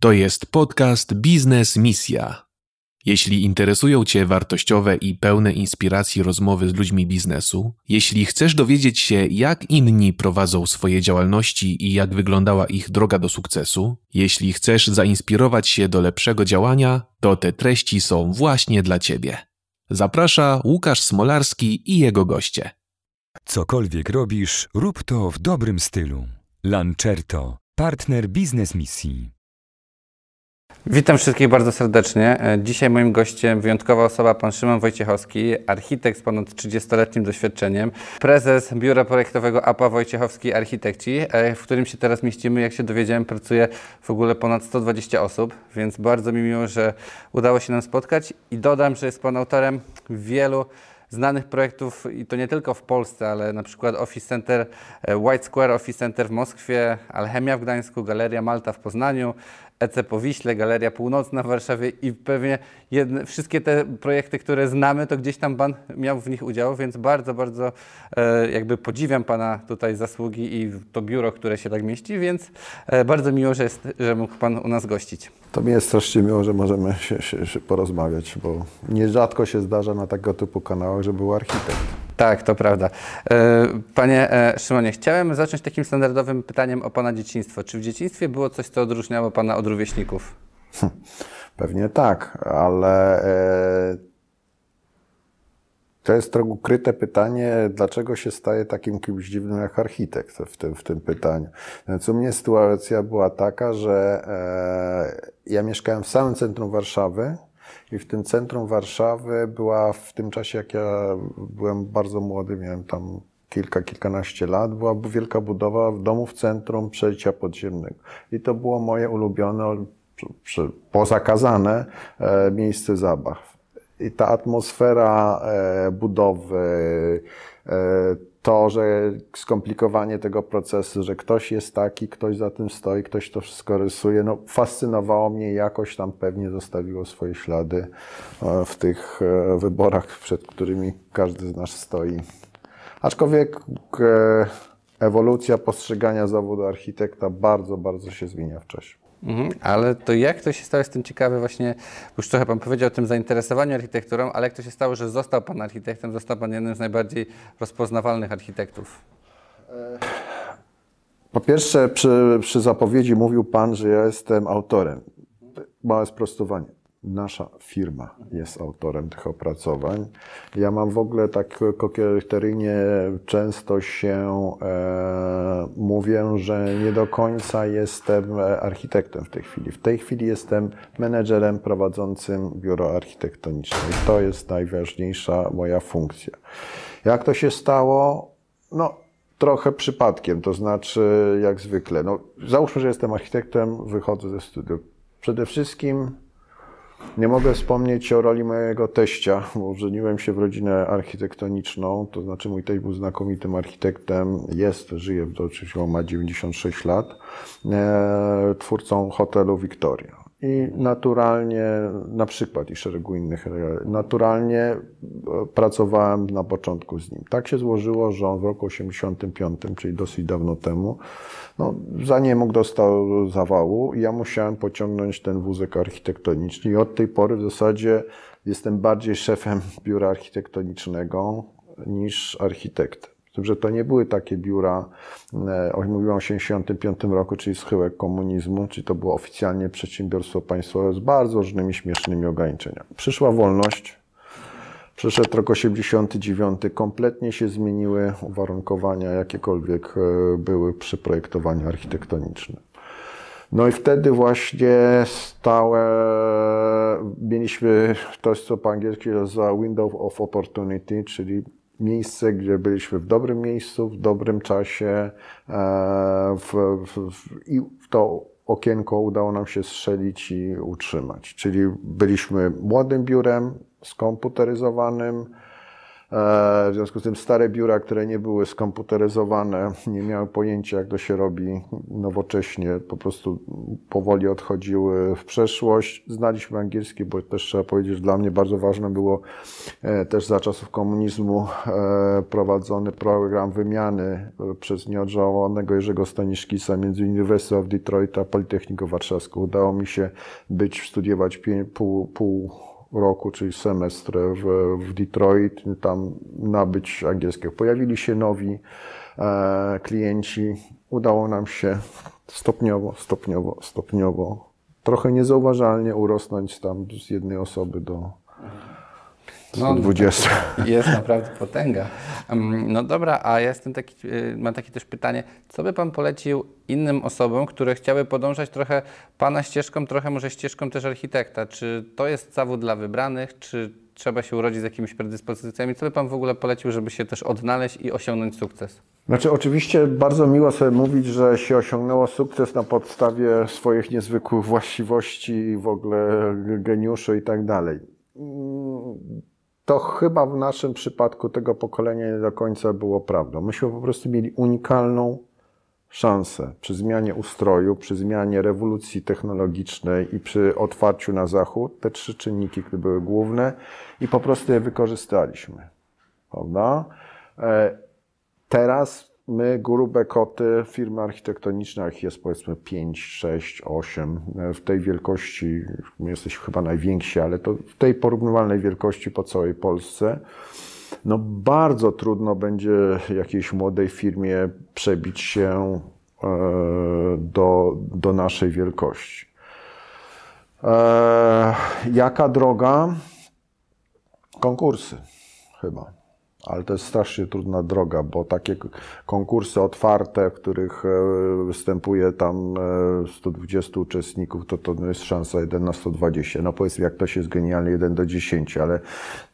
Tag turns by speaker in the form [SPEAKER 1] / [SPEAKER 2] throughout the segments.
[SPEAKER 1] To jest podcast Biznes Misja. Jeśli interesują Cię wartościowe i pełne inspiracji rozmowy z ludźmi biznesu, jeśli chcesz dowiedzieć się, jak inni prowadzą swoje działalności i jak wyglądała ich droga do sukcesu, jeśli chcesz zainspirować się do lepszego działania, to te treści są właśnie dla Ciebie. Zaprasza Łukasz Smolarski i jego goście.
[SPEAKER 2] Cokolwiek robisz, rób to w dobrym stylu. Lancerto, partner biznes misji.
[SPEAKER 3] Witam wszystkich bardzo serdecznie. E, Dzisiaj moim gościem wyjątkowa osoba, pan Szymon Wojciechowski, architekt z ponad 30-letnim doświadczeniem, prezes biura projektowego APA Wojciechowski Architekci, e, w którym się teraz mieścimy. Jak się dowiedziałem, pracuje w ogóle ponad 120 osób, więc bardzo mi miło, że udało się nam spotkać i dodam, że jest pan autorem wielu znanych projektów i to nie tylko w Polsce, ale na przykład Office Center, e, White Square Office Center w Moskwie, Alchemia w Gdańsku, Galeria Malta w Poznaniu, EC Powiśle, Galeria Północna w Warszawie i pewnie jedne, wszystkie te projekty, które znamy, to gdzieś tam Pan miał w nich udział, więc bardzo, bardzo e, jakby podziwiam Pana tutaj zasługi i to biuro, które się tak mieści, więc e, bardzo miło, że, jest, że mógł Pan u nas gościć.
[SPEAKER 4] To mi jest strasznie miło, że możemy się, się, się porozmawiać, bo nierzadko się zdarza na tego typu kanałach, że był architekt.
[SPEAKER 3] Tak, to prawda. E, Panie e, Szymonie, chciałem zacząć takim standardowym pytaniem o Pana dzieciństwo. Czy w dzieciństwie było coś, co odróżniało Pana od rówieśników?
[SPEAKER 4] Pewnie tak, ale e, to jest trochę ukryte pytanie, dlaczego się staje takim kimś dziwnym jak architekt w tym, w tym pytaniu. Więc u mnie sytuacja była taka, że ja mieszkałem w samym centrum Warszawy i w tym centrum Warszawy była w tym czasie, jak ja byłem bardzo młody, miałem tam kilka, kilkanaście lat, była wielka budowa w domu w centrum przejścia podziemnego. I to było moje ulubione, pozakazane e, miejsce zabaw. I ta atmosfera e, budowy, e, to, że skomplikowanie tego procesu, że ktoś jest taki, ktoś za tym stoi, ktoś to wszystko rysuje, no fascynowało mnie i jakoś tam pewnie zostawiło swoje ślady w tych wyborach, przed którymi każdy z nas stoi. Aczkolwiek ewolucja postrzegania zawodu architekta bardzo, bardzo się zmienia w czasie.
[SPEAKER 3] Mhm, ale to jak to się stało, jestem ciekawy właśnie, już trochę Pan powiedział o tym zainteresowaniu architekturą, ale jak to się stało, że został Pan architektem, został Pan jednym z najbardziej rozpoznawalnych architektów?
[SPEAKER 4] Po pierwsze, przy, przy zapowiedzi mówił Pan, że ja jestem autorem. Małe sprostowanie. Nasza firma jest autorem tych opracowań. Ja mam w ogóle tak kokieteryjnie często się e, mówię, że nie do końca jestem architektem w tej chwili. W tej chwili jestem menedżerem prowadzącym biuro architektoniczne i to jest najważniejsza moja funkcja. Jak to się stało? No, trochę przypadkiem, to znaczy jak zwykle. No, załóżmy, że jestem architektem, wychodzę ze studiów. Przede wszystkim nie mogę wspomnieć o roli mojego teścia, bo żeniłem się w rodzinę architektoniczną, to znaczy mój teść był znakomitym architektem, jest, żyje, to oczywiście ma 96 lat, e, twórcą hotelu Victoria. I naturalnie, na przykład i szeregu innych, naturalnie e, pracowałem na początku z nim. Tak się złożyło, że on w roku 85, czyli dosyć dawno temu, no, za nie mógł dostał zawału i ja musiałem pociągnąć ten wózek architektoniczny i od tej pory w zasadzie jestem bardziej szefem biura architektonicznego niż architektem. Że to nie były takie biura, e, mówiłem o 1985 roku, czyli schyłek komunizmu, czyli to było oficjalnie przedsiębiorstwo państwowe z bardzo różnymi śmiesznymi ograniczeniami. Przyszła wolność, Przyszedł rok 89, kompletnie się zmieniły uwarunkowania, jakiekolwiek e, były przy projektowaniu architektonicznym. No i wtedy właśnie stałe, mieliśmy to, co po angielsku nazywa window of opportunity, czyli miejsce, gdzie byliśmy w dobrym miejscu, w dobrym czasie e, w, w, w, i to okienko udało nam się strzelić i utrzymać. Czyli byliśmy młodym biurem, skomputeryzowanym, w związku z tym stare biura, które nie były skomputeryzowane, nie miały pojęcia, jak to się robi nowocześnie, po prostu powoli odchodziły w przeszłość. Znaliśmy angielski, bo też trzeba powiedzieć, że dla mnie bardzo ważne było e, też za czasów komunizmu e, prowadzony program wymiany przez nieodżałowanego Jerzego Staniszkisa między University of Detroit a Politechniką Warszawską. Udało mi się być, studiować pół, pół roku, czyli semestr w, w Detroit, tam nabyć angielskie. Pojawili się nowi e, klienci. Udało nam się stopniowo, stopniowo, stopniowo, trochę niezauważalnie urosnąć tam z jednej osoby do 120.
[SPEAKER 3] No, jest naprawdę potęga. No dobra, a ja jestem taki, y, mam takie też pytanie, co by Pan polecił innym osobom, które chciały podążać trochę Pana ścieżką, trochę może ścieżką też architekta? Czy to jest zawód dla wybranych, czy trzeba się urodzić z jakimiś predyspozycjami? Co by Pan w ogóle polecił, żeby się też odnaleźć i osiągnąć sukces?
[SPEAKER 4] Znaczy, oczywiście bardzo miło sobie mówić, że się osiągnęło sukces na podstawie swoich niezwykłych właściwości, w ogóle geniuszu i tak dalej to chyba w naszym przypadku tego pokolenia nie do końca było prawdą. Myśmy po prostu mieli unikalną szansę przy zmianie ustroju, przy zmianie rewolucji technologicznej i przy otwarciu na zachód. Te trzy czynniki, były główne i po prostu je wykorzystaliśmy. Prawda? E, teraz My, grube koty, firmy architektoniczne, ich jest powiedzmy 5, 6, 8, w tej wielkości, my jesteśmy chyba najwięksi, ale to w tej porównywalnej wielkości po całej Polsce, no bardzo trudno będzie jakiejś młodej firmie przebić się e, do, do naszej wielkości. E, jaka droga? Konkursy chyba ale to jest strasznie trudna droga, bo takie konkursy otwarte, w których e, występuje tam 120 e, uczestników, to to jest szansa 1 na 120. No powiedzmy, jak ktoś jest genialny, 1 do 10, ale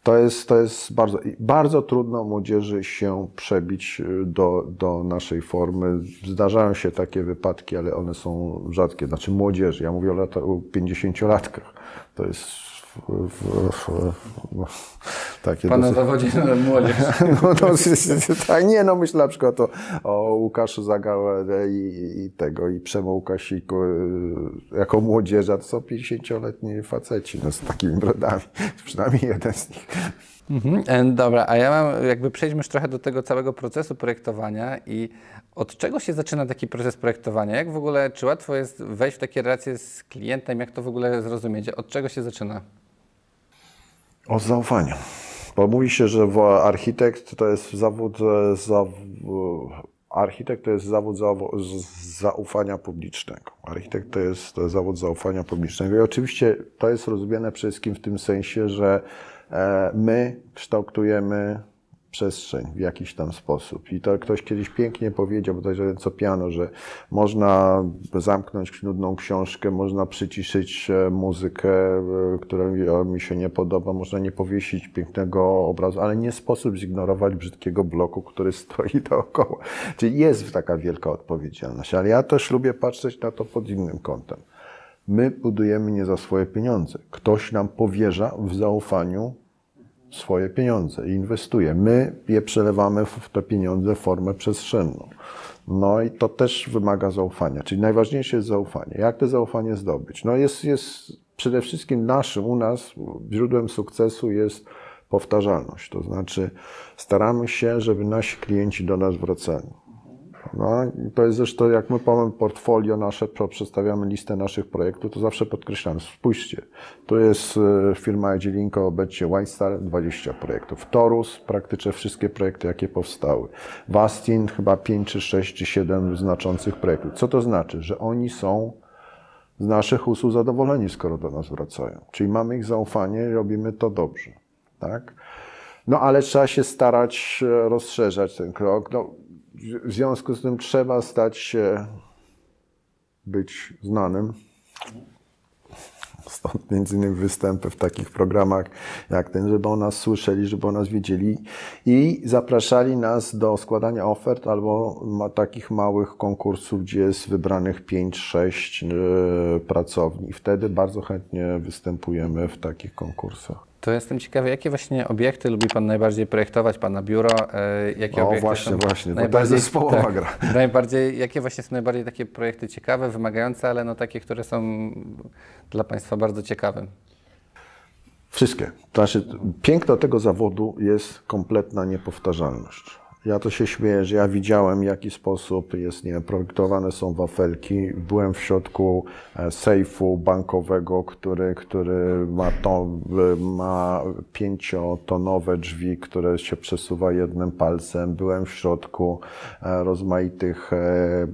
[SPEAKER 4] to jest, to jest bardzo, bardzo trudno młodzieży się przebić e, do, do naszej formy. Zdarzają się takie wypadki, ale one są rzadkie. Znaczy młodzieży, ja mówię o, lata, o 50-latkach. To jest w, w,
[SPEAKER 3] w, takie Pana dosyć... zawodzi młodzież.
[SPEAKER 4] no, no, tak, nie, no myślę na przykład o, o Łukaszu Zagałę i, i tego, i Przemo Łukasiku y, jako młodzieża, to są 50-letni faceci, no, z takimi brodami, przynajmniej jeden z nich.
[SPEAKER 3] Mhm. E, dobra, a ja mam, jakby przejdźmy już trochę do tego całego procesu projektowania i od czego się zaczyna taki proces projektowania? Jak w ogóle, czy łatwo jest wejść w takie relacje z klientem, jak to w ogóle zrozumieć? Od czego się zaczyna?
[SPEAKER 4] Od zaufania. Bo mówi się, że architekt to jest zawód, e, za, architekt to jest zawód za, zaufania publicznego. Architekt to jest, to jest zawód zaufania publicznego. I oczywiście to jest rozumiane przede wszystkim w tym sensie, że e, my kształtujemy przestrzeń w jakiś tam sposób. I to ktoś kiedyś pięknie powiedział, bo to jest co piano, że można zamknąć nudną książkę, można przyciszyć e, muzykę, e, która mi się nie podoba, można nie powiesić pięknego obrazu, ale nie sposób zignorować brzydkiego bloku, który stoi dookoła. Czyli jest taka wielka odpowiedzialność, ale ja też lubię patrzeć na to pod innym kątem. My budujemy nie za swoje pieniądze. Ktoś nam powierza w zaufaniu swoje pieniądze i inwestuje. My je przelewamy w te pieniądze w formę przestrzenną. No i to też wymaga zaufania, czyli najważniejsze jest zaufanie. Jak to zaufanie zdobyć? No jest, jest przede wszystkim naszym, u nas źródłem sukcesu jest powtarzalność. To znaczy staramy się, żeby nasi klienci do nas wracali. No, to jest zresztą, jak my mamy portfolio nasze, przedstawiamy listę naszych projektów, to zawsze podkreślam, spójrzcie, tu jest e, firma Edzilinko, obecnie Whitestar, 20 projektów. Torus, praktycznie wszystkie projekty, jakie powstały. Wastin, chyba 5 czy 6 czy 7 znaczących projektów. Co to znaczy? Że oni są z naszych usług zadowoleni, skoro do nas wracają. Czyli mamy ich zaufanie i robimy to dobrze. Tak? No ale trzeba się starać e, rozszerzać ten krok. No, w związku z tym trzeba stać się, być znanym. Stąd między innymi występy w takich programach jak ten, żeby o nas słyszeli, żeby o nas wiedzieli i zapraszali nas do składania ofert albo ma takich małych konkursów, gdzie jest wybranych 5-6 pracowni. Wtedy bardzo chętnie występujemy w takich konkursach.
[SPEAKER 3] To jestem ciekawy, jakie właśnie obiekty lubi Pan najbardziej projektować, Pana biuro? E, jakie
[SPEAKER 4] O,
[SPEAKER 3] obiekty
[SPEAKER 4] właśnie,
[SPEAKER 3] są
[SPEAKER 4] właśnie, bo to jest
[SPEAKER 3] najbardziej-
[SPEAKER 4] zespołowa
[SPEAKER 3] tak,
[SPEAKER 4] gra.
[SPEAKER 3] Najbardziej, jakie właśnie są najbardziej takie projekty ciekawe, wymagające, ale no takie, które są dla Państwa bardzo ciekawe?
[SPEAKER 4] Wszystkie. To znaczy, piękno tego zawodu jest kompletna niepowtarzalność. Ja to się śmieję, że ja widziałem, w jaki sposób jest, nie wiem, projektowane są wafelki. Byłem w środku e, sejfu bankowego, który, który ma, to, e, ma pięciotonowe drzwi, które się przesuwa jednym palcem. Byłem w środku e, rozmaitych e, e,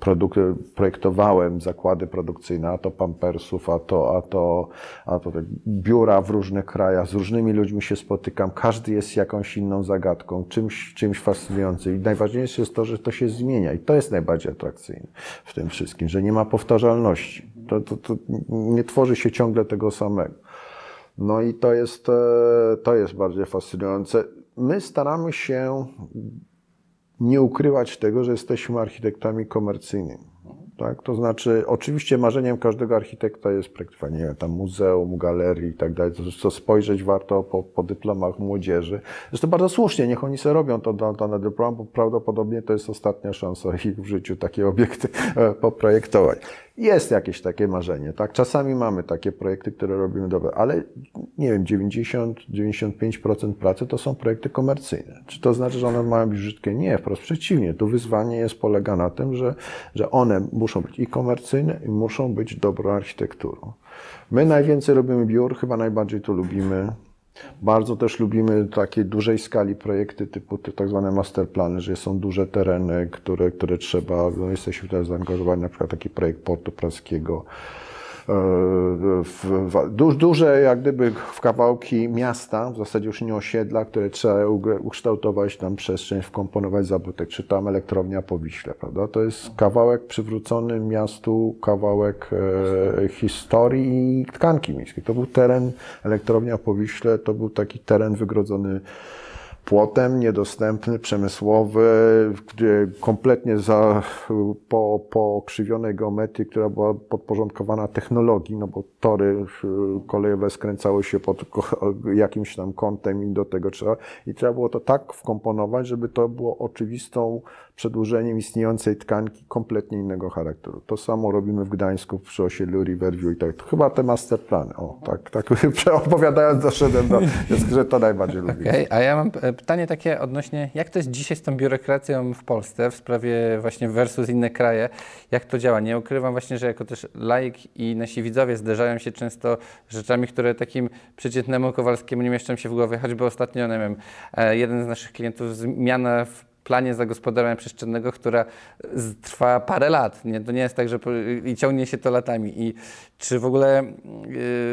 [SPEAKER 4] produk- projektowałem zakłady produkcyjne, a to pampersów, a to, a to, a to biura w różnych krajach, z różnymi ludźmi się spotykam. Każdy jest jakąś inną zagadką, czymś, czymś fascynującym. I najważniejsze jest to, że to się zmienia. I to jest najbardziej atrakcyjne w tym wszystkim, że nie ma powtarzalności. To, to, to nie tworzy się ciągle tego samego. No i to jest, e, to jest bardziej fascynujące. My staramy się nie ukrywać tego, że jesteśmy architektami komercyjnymi. Tak? To znaczy, oczywiście marzeniem każdego architekta jest projektowanie nie wiem, tam muzeum, galerii i tak dalej. To, co spojrzeć warto po, po dyplomach młodzieży. Zresztą bardzo słusznie, niech oni sobie robią to do- dane dyplom, bo prawdopodobnie to jest ostatnia szansa ich w życiu takie obiekty e, poprojektować. Jest jakieś takie marzenie, tak? Czasami mamy takie projekty, które robimy dobre, ale nie wiem, 90-95% pracy to są projekty komercyjne. Czy to znaczy, że one mają być brzydkie? Nie, wprost przeciwnie. Tu wyzwanie jest polega na tym, że, że one muszą być i komercyjne, i muszą być dobrą architekturą. My najwięcej robimy biur, chyba najbardziej to lubimy. Bardzo też lubimy takie dużej skali projekty typu te tak zwane masterplany, że są duże tereny, które, które trzeba, no jesteśmy teraz zaangażowani na przykład taki projekt Portu Praskiego, w, du, duże jak gdyby w kawałki miasta, w zasadzie już nie osiedla, które trzeba ukształtować tam przestrzeń, wkomponować zabytek, czy tam elektrownia po Wiśle, prawda? To jest kawałek przywrócony miastu, kawałek e, historii i tkanki miejskiej. To był teren, elektrownia po Wiśle, to był taki teren wygrodzony płotem, niedostępny, przemysłowy, kompletnie za, po, po krzywionej geometrii, która była podporządkowana technologii, no bo tory y, kolejowe skręcały się pod jakimś tam kątem i do tego trzeba, i trzeba było to tak wkomponować, żeby to było oczywistą przedłużeniem istniejącej tkanki kompletnie innego charakteru. To samo robimy w Gdańsku przy osiedlu Riverview i tak. Chyba te masterplany. O, tak, tak opowiadając doszedłem do, że to najbardziej lubię.
[SPEAKER 3] Okej, a ja mam e, pytanie takie odnośnie, jak to jest dzisiaj z tą biurokracją w Polsce w sprawie właśnie versus inne kraje, jak to działa? Nie ukrywam właśnie, że jako też laik i nasi widzowie zderzają się często rzeczami, które takim przeciętnemu Kowalskiemu nie mieszczą się w głowie, choćby ostatnio, nie wiem, e, jeden z naszych klientów zmiana w planie zagospodarowania przestrzennego, która z- trwa parę lat. Nie? To nie jest tak, że i ciągnie się to latami. I czy w ogóle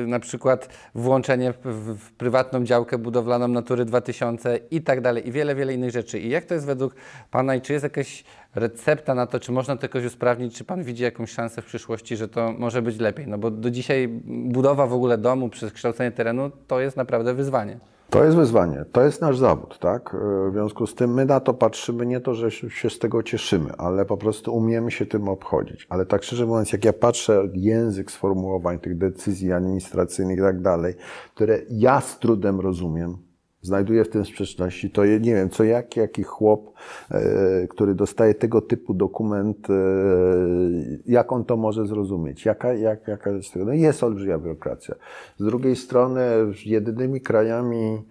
[SPEAKER 3] yy, na przykład włączenie w, w prywatną działkę budowlaną Natury 2000 i tak dalej, i wiele, wiele innych rzeczy. I jak to jest według Pana i czy jest jakaś recepta na to, czy można to jakoś usprawnić, czy Pan widzi jakąś szansę w przyszłości, że to może być lepiej? No bo do dzisiaj budowa w ogóle domu przez kształcenie terenu to jest naprawdę wyzwanie.
[SPEAKER 4] To jest wyzwanie, to jest nasz zawód, tak? W związku z tym my na to patrzymy, nie to, że się z tego cieszymy, ale po prostu umiemy się tym obchodzić. Ale tak szczerze mówiąc, jak ja patrzę język sformułowań tych decyzji administracyjnych i tak dalej, które ja z trudem rozumiem, znajduję w tym sprzeczności, to nie wiem, co jak, jaki chłop, e, który dostaje tego typu dokument, e, jak on to może zrozumieć, jaka, jak, jaka jest. No jest olbrzymia biurokracja. Z drugiej strony jedynymi krajami,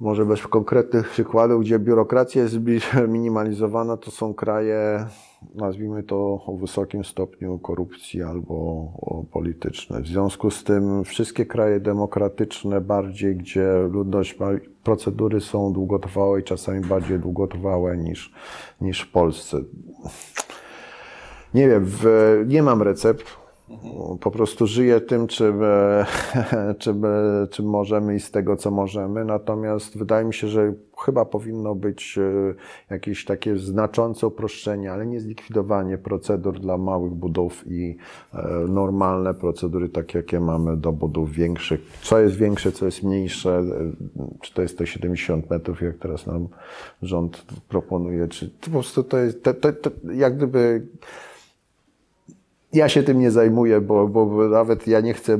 [SPEAKER 4] może bez konkretnych przykładów, gdzie biurokracja jest minimalizowana, to są kraje, nazwijmy to o wysokim stopniu korupcji albo polityczne. W związku z tym wszystkie kraje demokratyczne bardziej, gdzie ludność ma, procedury są długotrwałe i czasami bardziej długotrwałe niż, niż w Polsce. Nie wiem, w, nie mam recept. Po prostu żyję tym, czym, czym, czym możemy i z tego, co możemy. Natomiast wydaje mi się, że chyba powinno być e, jakieś takie znaczące uproszczenie, ale nie zlikwidowanie procedur dla małych budów i e, normalne procedury, takie jakie mamy do budów większych. Co jest większe, co jest mniejsze, e, czy to jest te 70 metrów, jak teraz nam rząd proponuje, czy po prostu to jest, to, to, to, jak gdyby ja się tym nie zajmuję, bo, bo nawet ja nie chcę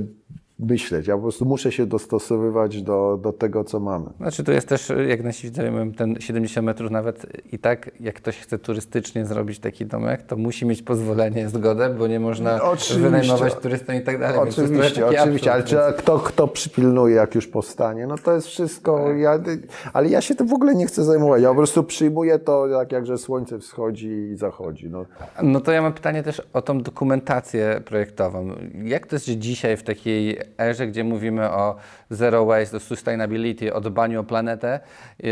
[SPEAKER 4] myśleć. Ja po prostu muszę się dostosowywać do, do tego, co mamy.
[SPEAKER 3] Znaczy tu jest też, jak nasi widzowie mówią, ten 70 metrów nawet i tak, jak ktoś chce turystycznie zrobić taki domek, to musi mieć pozwolenie, zgodę, bo nie można
[SPEAKER 4] Oczywiście.
[SPEAKER 3] wynajmować turystom i tak dalej. więc
[SPEAKER 4] Oczywiście, oczywiście, ale
[SPEAKER 3] absurd,
[SPEAKER 4] czy, kto, kto przypilnuje, jak już powstanie? No to jest wszystko, ja, ale ja się tym w ogóle nie chcę zajmować. Ja po prostu przyjmuję to, jak, jakże słońce wschodzi i zachodzi. No.
[SPEAKER 3] No to ja mam pytanie też o tą dokumentację projektową. Jak to jest, że dzisiaj w takiej erze, gdzie mówimy o zero waste, o sustainability, o dbaniu o planetę, yy,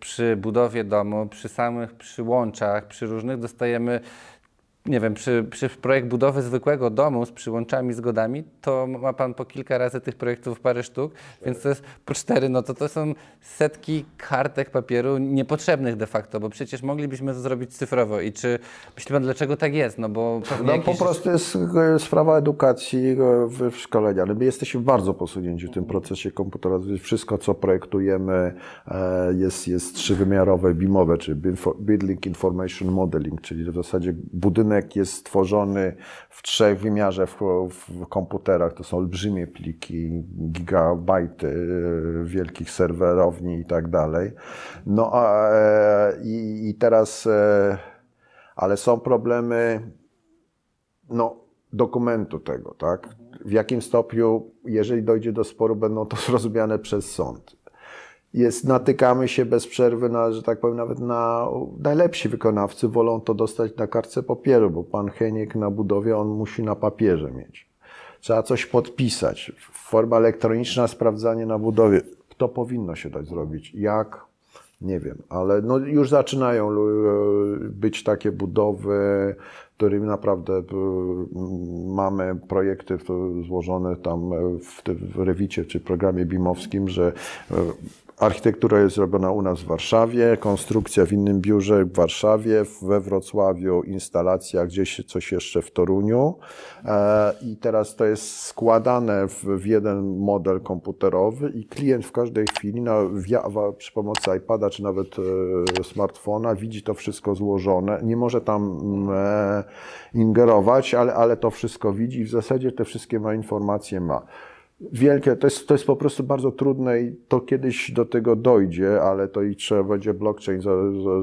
[SPEAKER 3] przy budowie domu, przy samych przyłączach, przy różnych dostajemy nie wiem, przy, przy projekt budowy zwykłego domu z przyłączami, zgodami, to ma Pan po kilka razy tych projektów parę sztuk, więc to jest po cztery, no to to są setki kartek papieru niepotrzebnych de facto, bo przecież moglibyśmy to zrobić cyfrowo i czy, myśli Pan, dlaczego tak jest? No bo
[SPEAKER 4] No po prostu jest sprawa edukacji w, w szkoleniu, ale my jesteśmy bardzo posunięci w tym procesie komputerowych. Wszystko, co projektujemy e, jest, jest trzywymiarowe, BIM-owe, czyli Building Information Modeling, czyli w zasadzie budynek jest stworzony w trzech wymiarze w, w komputerach. To są olbrzymie pliki, gigabajty e, wielkich serwerowni i tak dalej. No a, e, i, i teraz, e, ale są problemy no, dokumentu tego, tak? W jakim stopniu, jeżeli dojdzie do sporu, będą to zrozumiane przez sąd. Jest, natykamy się bez przerwy na, że tak powiem, nawet na najlepsi wykonawcy wolą to dostać na kartce papieru, bo pan Heniek na budowie, on musi na papierze mieć. Trzeba coś podpisać. Forma elektroniczna, sprawdzanie na budowie. To powinno się dać zrobić. Jak? Nie wiem, ale no już zaczynają e, być takie budowy, którym naprawdę e, mamy projekty złożone tam w, w Rewicie czy programie BIM-owskim, że e, Architektura jest robiona u nas w Warszawie, konstrukcja w innym biurze w Warszawie, we Wrocławiu instalacja gdzieś coś jeszcze w Toruniu. E, i teraz to jest składane w, jeden model komputerowy i klient w każdej chwili na, przy pomocy iPada czy nawet e, smartfona widzi to wszystko złożone, nie może tam e, ingerować, ale, ale to wszystko widzi i w zasadzie te wszystkie ma informacje ma wielkie, to jest, to jest po prostu bardzo trudne i to kiedyś do tego dojdzie, ale to i trzeba będzie blockchain,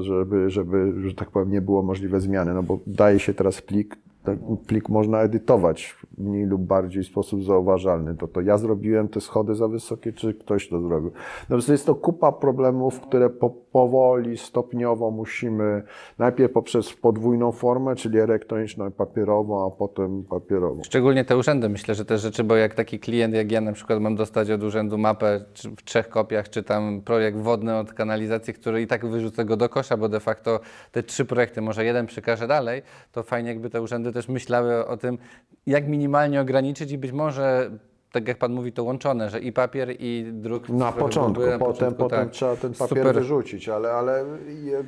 [SPEAKER 4] żeby, żeby, że tak powiem, nie było możliwe zmiany, no bo daje się teraz plik, ten plik można edytować mniej lub bardziej w sposób zauważalny. To to ja zrobiłem te schody za wysokie, czy ktoś to zrobił. No więc jest to kupa problemów, które po, powoli, stopniowo musimy najpierw poprzez podwójną formę, czyli elektroniczną i papierową, a potem papierową.
[SPEAKER 3] Szczególnie te urzędy, myślę, że te rzeczy, bo jak taki klient, jak ja na przykład mam dostać od urzędu mapę w trzech kopiach, czy tam projekt wodny od kanalizacji, który i tak wyrzucę go do kosza, bo de facto te trzy projekty, może jeden przekażę dalej, to fajnie jakby te urzędy też myślały o tym, jak minimalnie ograniczyć i być może tak jak Pan mówi, to łączone, że i papier, i druk.
[SPEAKER 4] Na początku,
[SPEAKER 3] były, na
[SPEAKER 4] potem,
[SPEAKER 3] początku,
[SPEAKER 4] potem
[SPEAKER 3] tak.
[SPEAKER 4] trzeba ten papier
[SPEAKER 3] Super.
[SPEAKER 4] wyrzucić, ale, ale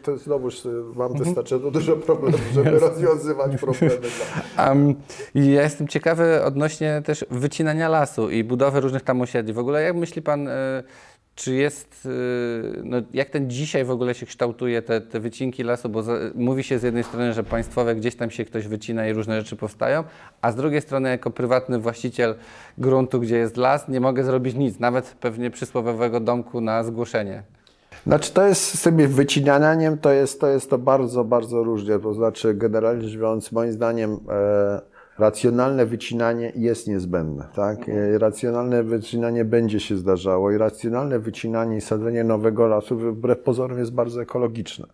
[SPEAKER 4] to znowuż Wam
[SPEAKER 3] Mhm.
[SPEAKER 4] wystarczy dużo problemów, żeby rozwiązywać problemy.
[SPEAKER 3] Um, ja jestem ciekawy odnośnie też wycinania lasu i budowy różnych tam osiedli. W ogóle jak myśli Pan, y, czy jest, y, no, jak ten dzisiaj w ogóle się kształtuje, te, te wycinki lasu, bo za, mówi się z jednej strony, że państwowe gdzieś tam się ktoś wycina i różne rzeczy powstają, a z drugiej strony jako prywatny właściciel gruntu, gdzie jest las, nie mogę zrobić nic, nawet pewnie przysłowiowego domku na zgłoszenie.
[SPEAKER 4] Znaczy to jest z tym wycinaniem, to jest, to jest to bardzo, bardzo różnie. To znaczy generalnie rzecz biorąc, moim zdaniem e, racjonalne wycinanie jest niezbędne. Tak? E, Racjonalne wycinanie będzie się zdarzało i racjonalne wycinanie i sadzenie nowego lasu wbrew pozorom jest bardzo ekologiczne.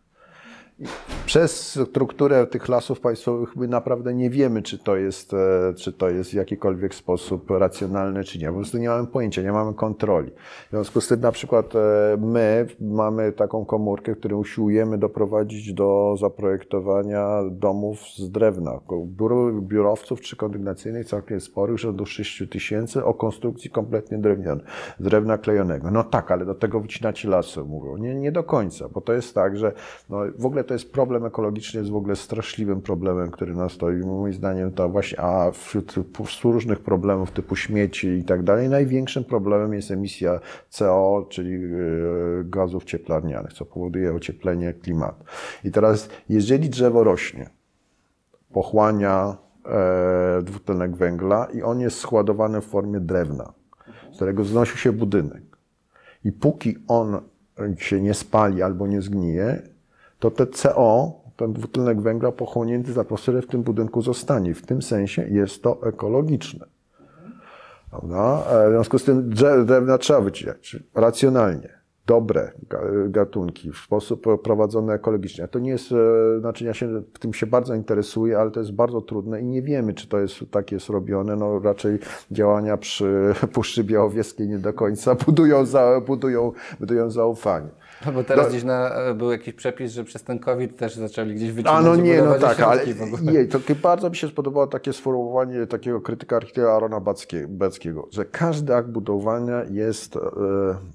[SPEAKER 4] Przez strukturę tych lasów państwowych my naprawdę nie wiemy, czy to jest, e, czy to jest w jakikolwiek sposób racjonalne, czy nie. Po prostu nie mamy pojęcia, nie mamy kontroli. W związku z tym na przykład e, my mamy taką komórkę, w której usiłujemy doprowadzić do zaprojektowania domów z drewna. Biur, biurowców trzykondygnacyjnych całkiem sporych, rzędu 6 tysięcy, o konstrukcji kompletnie drewnianej, drewna klejonego. No tak, ale do tego wycinacie lasy, mówią. Nie, nie do końca, bo to jest tak, że no, w ogóle to jest problem ekologiczny, jest w ogóle straszliwym problemem, który nas stoi. Moim zdaniem to właśnie, a wśród różnych problemów typu śmieci i tak dalej, największym problemem jest emisja CO, czyli e, gazów cieplarnianych, co powoduje ocieplenie klimatu. I teraz, jeżeli drzewo rośnie, pochłania e, dwutlenek węgla i on jest składowany w formie drewna, z którego wznosi się budynek. I póki on się nie spali albo nie zgnije, to te CO, ten dwutlenek węgla pochłonięty z atmosfery w tym budynku zostanie. W tym sensie jest to ekologiczne. Prawda? E, W związku z tym drewna trzeba wycinać racjonalnie. Dobre ga- gatunki, w sposób prowadzony ekologicznie. To nie jest, e, znaczy ja się w tym się bardzo interesuję, ale to jest bardzo trudne i nie wiemy, czy to jest tak jest robione. No raczej działania przy Puszczy Białowieskiej nie do końca budują, za, budują, budują zaufanie.
[SPEAKER 3] No bo teraz
[SPEAKER 4] No-
[SPEAKER 3] gdzieś na, był jakiś przepis, że przez ten COVID też zaczęli gdzieś wycinać
[SPEAKER 4] A no nie, no tak, ale jej, to bardzo mi się spodobało takie sformułowanie takiego krytyka architekta Arona Beckiego, że każdy akt budowania jest, e,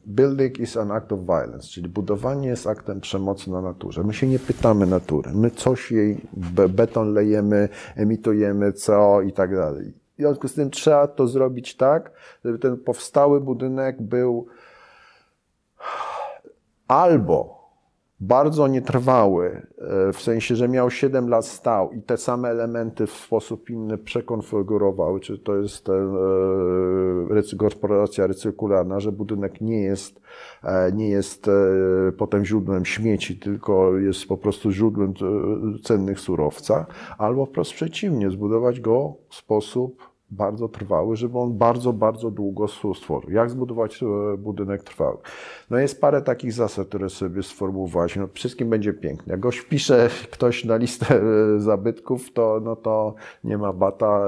[SPEAKER 4] building is an act of violence, czyli budowanie jest aktem przemocy na naturze. My się nie pytamy natury, my coś jej, be, beton lejemy, emitujemy CO i tak dalej. W związku z tym trzeba to zrobić tak, żeby ten powstały budynek był albo bardzo nietrwały, e, w sensie, że miał 7 lat stał i te same elementy w sposób inny przekonfigurowały, czy to jest e, korporacja recyklarna, że budynek nie jest, e, nie jest potem źródłem śmieci, tylko jest po prostu źródłem cennych surowca, albo wprost przeciwnie, zbudować go w sposób bardzo trwały, żeby on bardzo, bardzo długo stworzył. Jak zbudować e, budynek trwały? No jest parę takich zasad, które sobie sformułowałeś. No, wszystkim będzie pięknie. Jak go wpisze ktoś na listę e, zabytków, to, no to nie ma bata,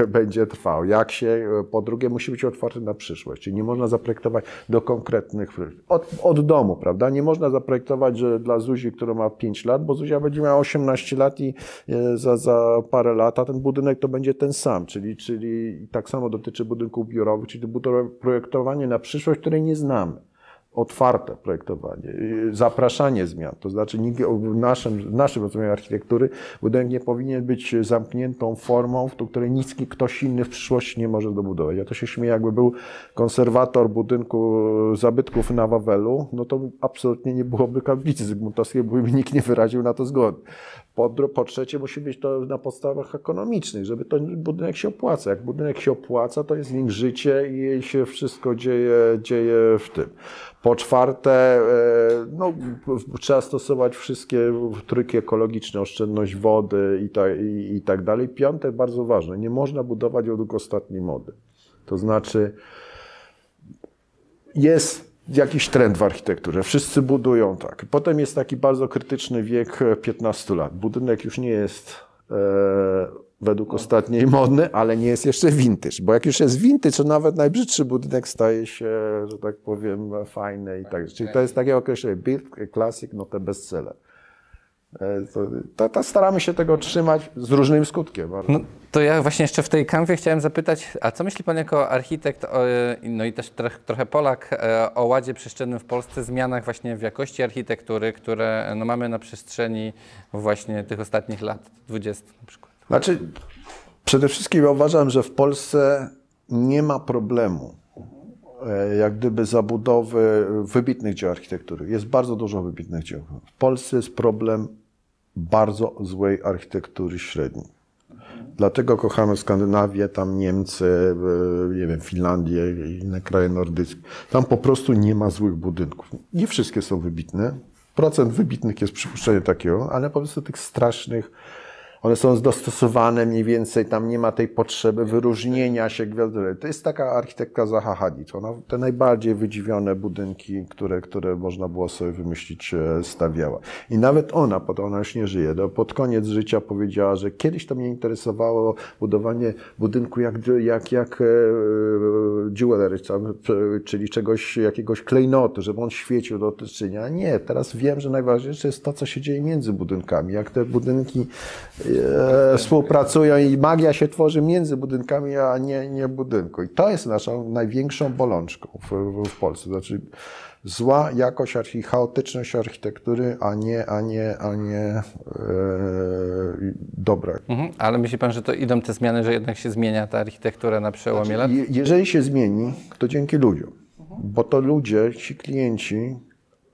[SPEAKER 4] e, będzie trwał. Jak się, po drugie, musi być otwarty na przyszłość. Czyli nie można zaprojektować do konkretnych, od, od domu, prawda? Nie można zaprojektować, że dla Zuzi, która ma 5 lat, bo Zuzia będzie miała 18 lat i za, za parę lat, a ten budynek to będzie ten sam, czyli, czyli tak samo dotyczy budynków biurowych, czyli budowa- projektowanie na przyszłość, której nie znamy. Otwarte projektowanie, y, zapraszanie zmian. To znaczy, nikt, w naszym, w naszym rozumieniu architektury budynek nie powinien być zamkniętą formą, w której nic ktoś inny w przyszłości nie może dobudować. Ja to się śmieję, jakby był konserwator budynku zabytków na Wawelu, no to absolutnie nie byłoby kaplicy Zygmuntowskiej, bo nikt nie wyraził na to zgody. Po, po trzecie, musi być to na podstawach ekonomicznych, żeby to budynek się opłaca. Jak budynek się opłaca, to jest w nim życie i się wszystko dzieje, dzieje w tym. Po czwarte, e, no, trzeba stosować wszystkie tryki ekologiczne, oszczędność wody i, ta, i, i tak dalej. Piąte, bardzo ważne, nie można budować według ostatniej mody. To znaczy, jest jakiś trend w architekturze. Wszyscy budują tak. Potem jest taki bardzo krytyczny wiek e, 15 lat. Budynek już nie jest e, według ostatniej modny, ale nie jest jeszcze vintage. Bo jak już jest vintage, to nawet najbrzydszy budynek staje się, że tak powiem, fajny i tak. Czyli to jest takie określenie build classic, no te bestseller. E, To, to, staramy się tego trzymać z różnym skutkiem.
[SPEAKER 3] No, to ja właśnie jeszcze w tej kanwie chciałem zapytać, a co myśli Pan jako architekt, o, no i też trochę, Polak, e, o ładzie przestrzennym w Polsce, zmianach właśnie w jakości architektury, które no, mamy na przestrzeni właśnie tych ostatnich lat, 20 na przykład?
[SPEAKER 4] Znaczy, przede wszystkim ja uważam, że w Polsce nie ma problemu e, jak gdyby zabudowy wybitnych dzieł architektury. Jest bardzo dużo wybitnych dzieł. W Polsce jest problem bardzo złej architektury średniej. Dlatego kochamy Skandynawię, tam Niemcy, e, nie wiem, Finlandię i inne kraje nordyckie. Tam po prostu nie ma złych budynków. Nie wszystkie są wybitne. Procent wybitnych jest przypuszczenie takiego, ale po prostu tych strasznych, one są dostosowane mniej więcej, tam nie ma tej potrzeby wyróżnienia się gwiazdy. To jest taka architektka Zaha Hadid. Ona te najbardziej wydziwione budynki, które, które można było sobie wymyślić, e, stawiała. I nawet ona, ona już nie żyje, pod koniec życia powiedziała, że kiedyś to mnie interesowało budowanie budynku jak, jak, jak e, jewelry, e, czyli czegoś, jakiegoś klejnotu, żeby on świecił do otoczenia. Nie, teraz wiem, że najważniejsze jest to, co się dzieje między budynkami. Jak te budynki współpracują i magia się tworzy między budynkami, a nie, nie budynku. I to jest naszą największą bolączką w, w, Polsce. Znaczy zła jakość archi- chaotyczność architektury, a nie, a nie, a nie e, dobra.
[SPEAKER 3] Mhm. Ale myśli Pan, że to idą te zmiany, że jednak się zmienia ta architektura na przełomie lat?
[SPEAKER 4] Je, jeżeli się zmieni, to dzięki ludziom. Bo to ludzie, ci klienci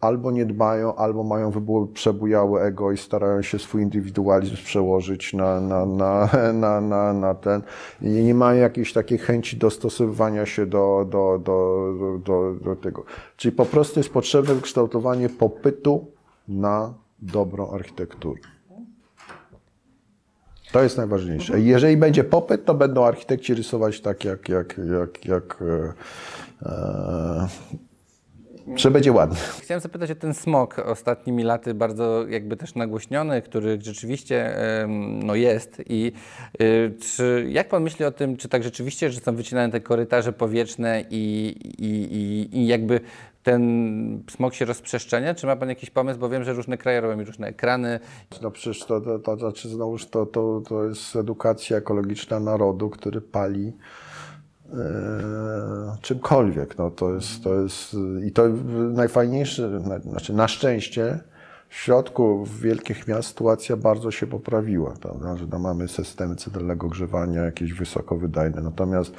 [SPEAKER 4] albo nie dbają, albo mają przebujałe ego i starają się swój indywidualizm przełożyć na, na, na, na, na, na ten. I nie mają jakiejś takiej chęci dostosowywania się do, do, do, do, do tego. Czyli po prostu jest potrzebne wykształtowanie popytu na dobrą architekturę. To jest najważniejsze. Jeżeli będzie popyt, to będą architekci rysować tak, jak, jak, jak, jak e, e, że będzie ładnie.
[SPEAKER 3] Chciałem zapytać o ten smog ostatnimi laty bardzo jakby też nagłośniony, który rzeczywiście no jest i y, czy, jak Pan myśli o tym, czy tak rzeczywiście, że są wycinane te korytarze powietrzne i, i, i, i jakby ten smog się rozprzestrzenia? Czy ma Pan jakiś pomysł? Bo wiem, że różne kraje robią różne ekrany.
[SPEAKER 4] No przecież to, to, to znaczy znowuż to, to, to jest edukacja ekologiczna narodu, który pali czymkolwiek. No to jest, to jest, I to najfajniejsze, na, znaczy na szczęście w środku wielkich miast sytuacja bardzo się poprawiła, prawda? że mamy systemy centralnego grzewania jakieś wysokowydajne. Natomiast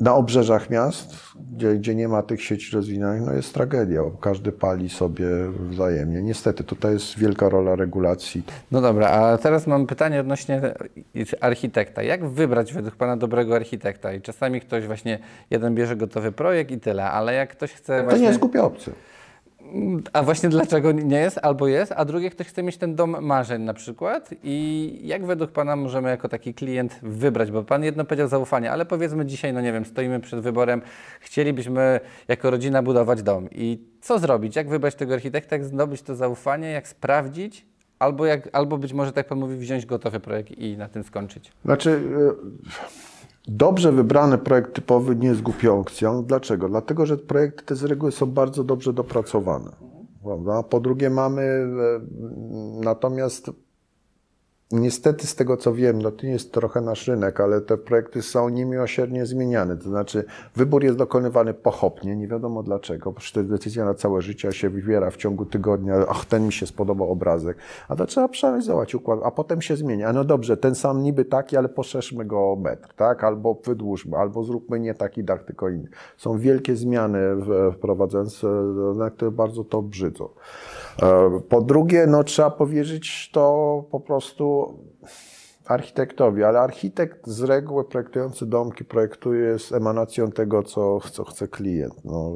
[SPEAKER 4] na obrzeżach miast, gdzie, gdzie nie ma tych sieci rozwiniętych, no jest tragedia, bo każdy pali sobie wzajemnie. Niestety, tutaj jest wielka rola regulacji.
[SPEAKER 3] No dobra, a teraz mam pytanie odnośnie architekta. Jak wybrać według Pana dobrego architekta? I czasami ktoś właśnie, jeden bierze gotowy projekt i tyle, ale jak ktoś chce
[SPEAKER 4] To
[SPEAKER 3] właśnie...
[SPEAKER 4] nie jest głupia opcja.
[SPEAKER 3] A właśnie dlaczego nie jest, albo jest, a drugie ktoś chce mieć ten dom marzeń na przykład? I jak według Pana możemy jako taki klient wybrać, bo Pan jedno powiedział zaufanie, ale powiedzmy dzisiaj, no nie wiem, stoimy przed wyborem, chcielibyśmy jako rodzina budować dom. I co zrobić, jak wybrać tego architekta, jak zdobyć to zaufanie, jak sprawdzić, albo, jak, albo być może, tak Pan mówi, wziąć gotowy projekt i na tym skończyć.
[SPEAKER 4] Znaczy, e, dobrze wybrany projekt typowy nie jest głupią. Dlaczego? Dlatego, że projekty te z reguły są bardzo dobrze dopracowane. Prawda? Po drugie mamy, e, natomiast niestety z tego co wiem, no to jest trochę nasz rynek, ale te projekty są niemiłosiernie zmieniane. To znaczy wybór jest dokonywany pochopnie, nie wiadomo dlaczego, przecież to jest decyzja na całe życie, się wybiera w ciągu tygodnia, ach, ten mi się spodobał obrazek, a to trzeba przeanalizować układ, a potem się zmienia. No dobrze, ten sam niby taki, ale poszerzmy go o metr, tak? Albo wydłużmy, albo zróbmy nie taki dach, tylko inny. Są wielkie zmiany wprowadzające, które bardzo to brzydzą. E, Po drugie, no, trzeba powierzyć to po prostu こう architektowi, ale architekt z reguły projektujący domki projektuje z emanacją tego, co, co chce klient. No,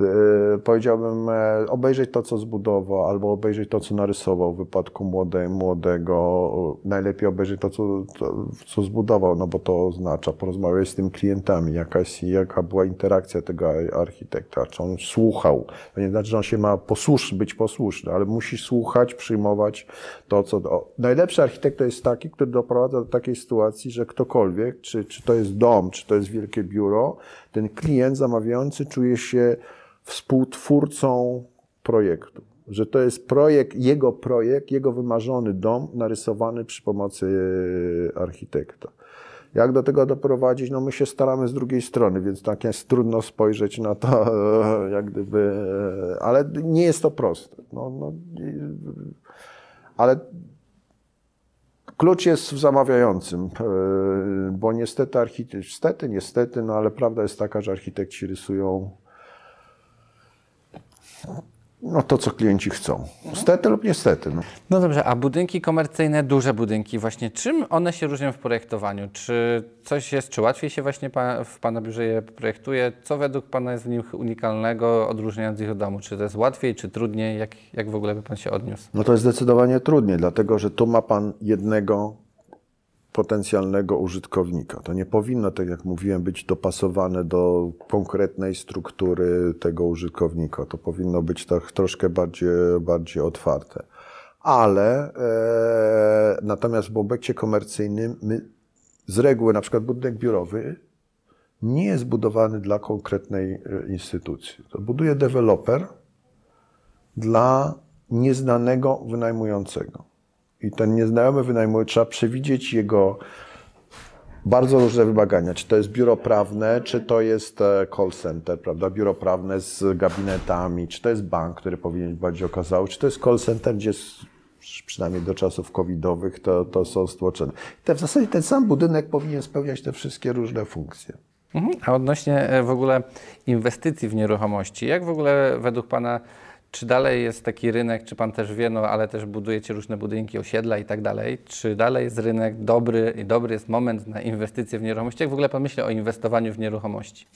[SPEAKER 4] e, powiedziałbym, e, obejrzeć to, co zbudował, albo obejrzeć to, co narysował w wypadku młode, młodego. Najlepiej obejrzeć to, co, to, co zbudował, no bo to oznacza porozmawiać z tym klientami, jaka, jest, jaka była interakcja tego architekta, czy on słuchał. To nie znaczy, że on się ma posłusz, być posłuszny, ale musi słuchać, przyjmować to, co... O, najlepszy architekt to jest taki, który doprowadza do takiej sytuacji, że ktokolwiek, czy, czy to jest dom, czy to jest wielkie biuro, ten klient zamawiający czuje się współtwórcą projektu. Że to jest projekt, jego projekt, jego wymarzony dom narysowany przy pomocy e, architekta. Jak do tego doprowadzić? No my się staramy z drugiej strony, więc tak jest trudno spojrzeć na to, jak gdyby, e, ale nie jest to proste. No, no, ale klucz jest w zamawiającym, e, bo niestety architekci, niestety, niestety, no ale prawda jest taka, że architekci rysują no to, co klienci chcą. Niestety lub niestety. No.
[SPEAKER 3] No dobrze, a budynki komercyjne, duże budynki, właśnie czym one się różnią w projektowaniu? Czy coś jest, czy łatwiej się właśnie pa, w Pana biurze je projektuje? Co według Pana jest w nich unikalnego, odróżniając ich od domu? Czy to jest łatwiej, czy trudniej? Jak, jak w ogóle by Pan się odniósł?
[SPEAKER 4] No to jest zdecydowanie trudniej, dlatego że tu ma pan jednego potencjalnego użytkownika. To nie powinno, tak jak mówiłem, być dopasowane do konkretnej struktury tego użytkownika. To powinno być tak troszkę bardziej, bardziej otwarte. Ale e, natomiast w obiekcie komercyjnym my z reguły, na przykład budynek biurowy, nie jest budowany dla konkretnej e, instytucji. To buduje deweloper dla nieznanego wynajmującego. I ten nieznajomy wynajmujący, trzeba przewidzieć jego bardzo różne wymagania. Czy to jest biuro prawne, czy to jest e, call center, prawda? Biuro prawne z gabinetami, czy to jest bank, który powinien być bardziej okazały, czy to jest call center, gdzie przynajmniej do czasów covidowych to, to są stłoczone. Te, w zasadzie ten sam budynek powinien spełniać te wszystkie różne funkcje.
[SPEAKER 3] Mhm. A odnośnie e, w ogóle inwestycji w nieruchomości, jak w ogóle według Pana czy dalej jest taki rynek, czy Pan też wie, no ale też budujecie różne budynki, osiedla i tak dalej, czy dalej jest rynek dobry i dobry jest moment na inwestycje w nieruchomości? Jak w ogóle Pan myśli o inwestowaniu w nieruchomości?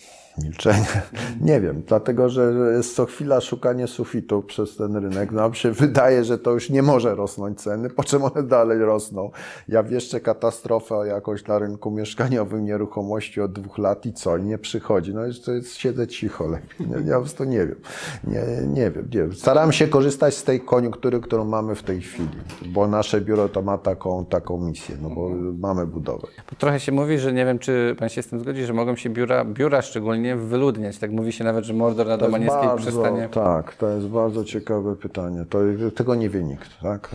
[SPEAKER 4] Milczenie. Nie wiem, dlatego że jest co chwila szukanie sufitu przez ten rynek. Nam się wydaje, że to już nie może rosnąć ceny, po czym one dalej rosną. Ja wieszczę katastrofę jakoś na rynku mieszkaniowym nieruchomości od dwóch lat i co? Nie przychodzi. No to jest, siedzę cicho, lepiej. Ja po prostu nie wiem. Nie, nie wiem, nie wiem. Staram się korzystać z tej koniunktury, którą mamy w tej chwili, bo nasze biuro to ma taką, taką misję, no bo mamy budowę.
[SPEAKER 3] Trochę się mówi, że nie wiem, czy Pan się z tym zgodzi, że mogą się biura, biura szczególnie wyludniać. Tak mówi się nawet, że Mordor na Domanieckiej przestanie...
[SPEAKER 4] Tak, to jest bardzo ciekawe pytanie. To, tego nie wie nikt. Tak?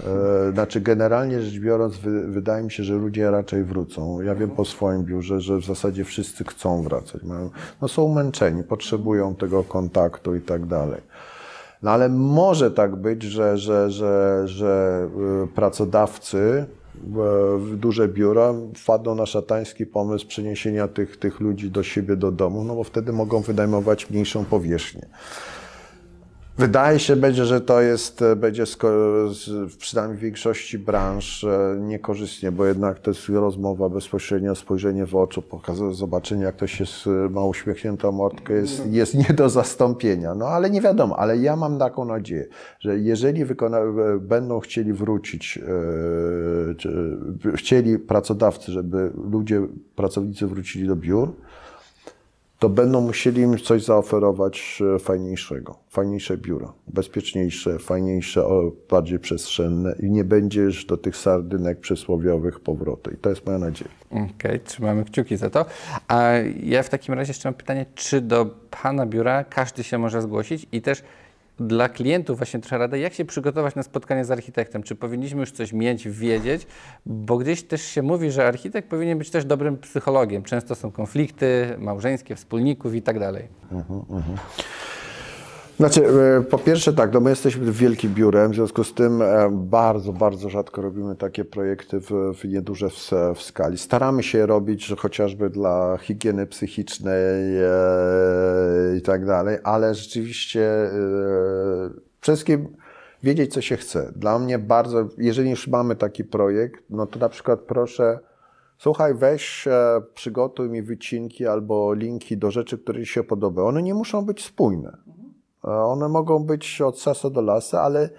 [SPEAKER 4] E, znaczy generalnie rzecz biorąc, wy, wydaje mi się, że ludzie raczej wrócą. Ja wiem po swoim biurze, że w zasadzie wszyscy chcą wracać. Mają, no są męczeni, potrzebują tego kontaktu i tak dalej. No ale może tak być, że, że, że, że y, pracodawcy w duże biura wpadną na szatański pomysł przeniesienia tych, tych ludzi do siebie, do domu, no bo wtedy mogą wynajmować mniejszą powierzchnię. Wydaje się będzie, że to jest, będzie przynajmniej w większości branż e, niekorzystnie, bo jednak to jest rozmowa bezpośrednia, spojrzenie w oczy, pokazanie, zobaczenie, jak ktoś jest, ma uśmiechniętą mordkę, jest, jest nie do zastąpienia. No ale nie wiadomo, ale ja mam taką nadzieję, że jeżeli wykona- będą chcieli wrócić, e, chcieli pracodawcy, żeby ludzie, pracownicy wrócili do biur, to będą musieli im coś zaoferować e, fajniejszego. Fajniejsze biuro, bezpieczniejsze, fajniejsze, bardziej przestrzenne i nie będzie już do tych sardynek przysłowiowych powrotu. I to jest moja nadzieja.
[SPEAKER 3] Okej, okay, trzymamy kciuki za to. A ja w takim razie jeszcze mam pytanie, czy do Pana biura każdy się może zgłosić i też dla klientów właśnie trochę radę, jak się przygotować na spotkanie z architektem? Czy powinniśmy już coś mieć, wiedzieć? Bo gdzieś też się mówi, że architekt powinien być też dobrym psychologiem. Często są konflikty małżeńskie, wspólników i tak dalej. Uh-huh, uh-huh.
[SPEAKER 4] Znaczy, e, po pierwsze tak, no my jesteśmy wielkim biurem, w związku z tym e, bardzo, bardzo rzadko robimy takie projekty w, w nieduże w, w skali. Staramy się robić, chociażby dla higieny psychicznej e, i tak dalej, ale rzeczywiście e, wszystkim wiedzieć, co się chce. Dla mnie bardzo, jeżeli już mamy taki projekt, no to na przykład proszę, słuchaj, weź, e, przygotuj mi wycinki albo linki do rzeczy, które Ci się podobają. One nie muszą być spójne. One mogą być od sasa do lasa, ale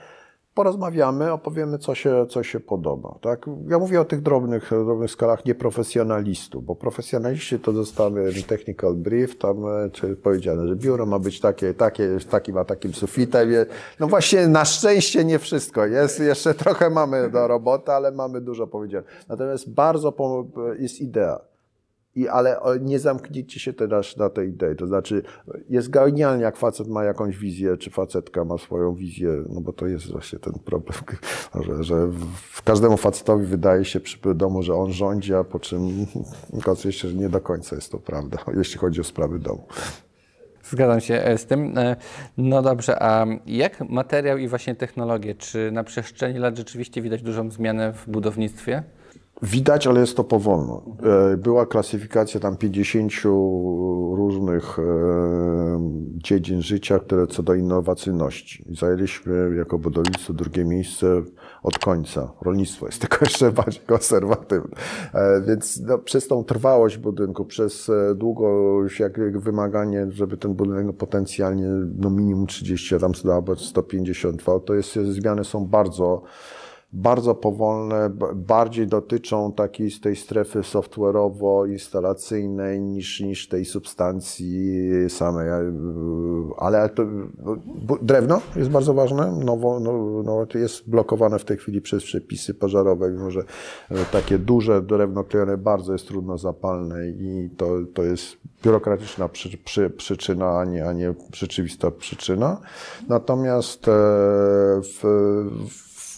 [SPEAKER 4] porozmawiamy, opowiemy, co się, co się podoba. Tak? Ja mówię o tych drobnych, drobnych skalach nieprofesjonalistów, bo profesjonaliści to dostamy technical brief, tam e, czy powiedziane, że biuro ma być takie, takie, taki ma takim sufitem. No właśnie, na szczęście nie wszystko jest, jeszcze trochę mamy do roboty, ale mamy dużo powiedziane. Natomiast bardzo jest idea i, ale nie zamknijcie się teraz na tej idei. To znaczy, jest genialnie, jak facet ma jakąś wizję, czy facetka ma swoją wizję, no bo to jest właśnie ten problem, że, że w każdemu facetowi wydaje się przy domu, że on rządzi, a po czym okazuje się, że nie do końca jest to prawda, jeśli chodzi o sprawy domu.
[SPEAKER 3] Zgadzam się e, z tym. E, no dobrze, a jak materiał i właśnie technologie? Czy na przestrzeni lat rzeczywiście widać dużą zmianę w budownictwie?
[SPEAKER 4] Widać, ale jest to powolno. E, była klasyfikacja tam 50 różnych e, dziedzin życia, które co do innowacyjności. Zajęliśmy jako budownictwo drugie miejsce od końca. Rolnictwo jest tylko jeszcze bardziej konserwatywne. E, więc no, przez tą trwałość budynku, przez długość, jak wymaganie, żeby ten budynek no, potencjalnie no, minimum 30, a tam albo 150 V, to jest, zmiany są bardzo bardzo powolne, bardziej dotyczą takiej z tej strefy software'owo-instalacyjnej niż, niż tej substancji samej. Ale to, drewno jest bardzo ważne, nowo, no, no, to jest blokowane w tej chwili przez przepisy pożarowe, mimo że e, takie duże drewno klejone bardzo jest trudno zapalne i to, to jest biurokratyczna przy, przy, przyczyna, a nie, a nie rzeczywista przyczyna. Natomiast e, w,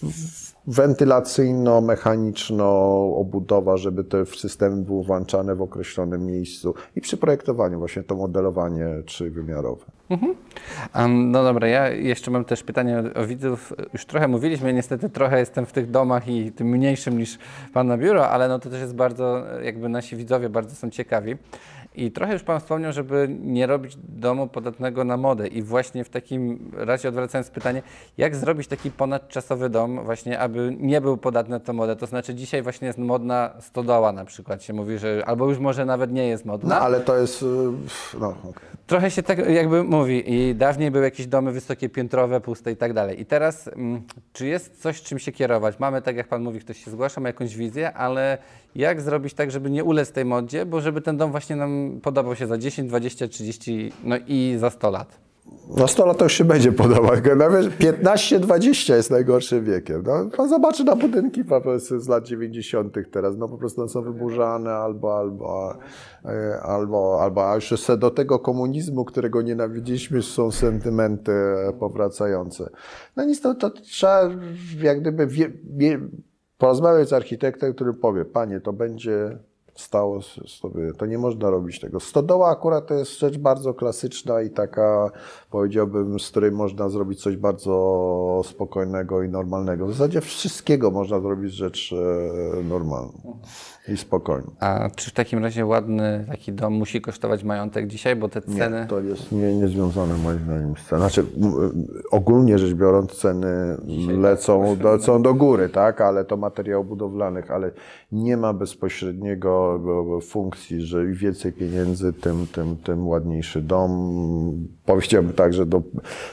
[SPEAKER 4] w wentylacyjno-mechaniczno obudowa, żeby te systemy były włączane w określonym miejscu i przy projektowaniu właśnie to modelowanie trzywymiarowe. Mhm.
[SPEAKER 3] No dobra, ja jeszcze mam też pytanie o, o, widzów. Już trochę mówiliśmy, niestety trochę jestem w tych domach i tym mniejszym niż Pana biuro, ale no to też jest bardzo, jakby nasi widzowie bardzo są ciekawi. I trochę już Pan wspomniał, żeby nie robić domu podatnego na modę. I właśnie w takim razie odwracając pytanie, jak zrobić taki ponadczasowy dom, właśnie aby nie był podatny na tę modę? To znaczy dzisiaj właśnie jest modna stodoła na przykład, się mówi, że albo już może nawet nie jest modna.
[SPEAKER 4] No ale to jest. y, No, okej.
[SPEAKER 3] Trochę się tak jakby mówi i dawniej były jakieś domy wysokie, piętrowe, puste i tak dalej. I teraz, mm, czy jest coś, czym się kierować? Mamy, tak jak Pan mówi, ktoś się zgłasza, ma jakąś wizję, ale jak zrobić tak, żeby nie ulec tej modzie, bo żeby ten dom właśnie nam podobał się za 10, 20, 30, no i za 100 lat?
[SPEAKER 4] No 100 lat to już się będzie podobać. Nawet 15-20 jest najgorszym wiekiem. No, pan zobaczy na budynki z lat 90. teraz. No po prostu są wyburzane albo, albo, e, albo, albo a już do tego komunizmu, którego nienawidziliśmy, są sentymenty powracające. No nic, to, to trzeba jak gdyby wie, wie, porozmawiać z architektem, który powie, panie, to będzie stało sobie. To nie można robić tego. Stodoła akurat to jest rzecz bardzo klasyczna i taka, powiedziałbym, z której można zrobić coś bardzo spokojnego i normalnego. W zasadzie wszystkiego można zrobić rzecz e, normalną i spokojną.
[SPEAKER 3] A czy w takim razie ładny taki dom musi kosztować majątek dzisiaj, bo te ceny...
[SPEAKER 4] Nie, to jest nie, niezwiązane moim zdaniem z ceną. Znaczy, m, ogólnie rzecz biorąc, ceny lecą, lecą do góry, tak, ale to materiał budowlanych, ale nie ma bezpośredniego funkcji, że im więcej pieniędzy, tym, tym, tym ładniejszy dom. Powiedziałbym tak, że do,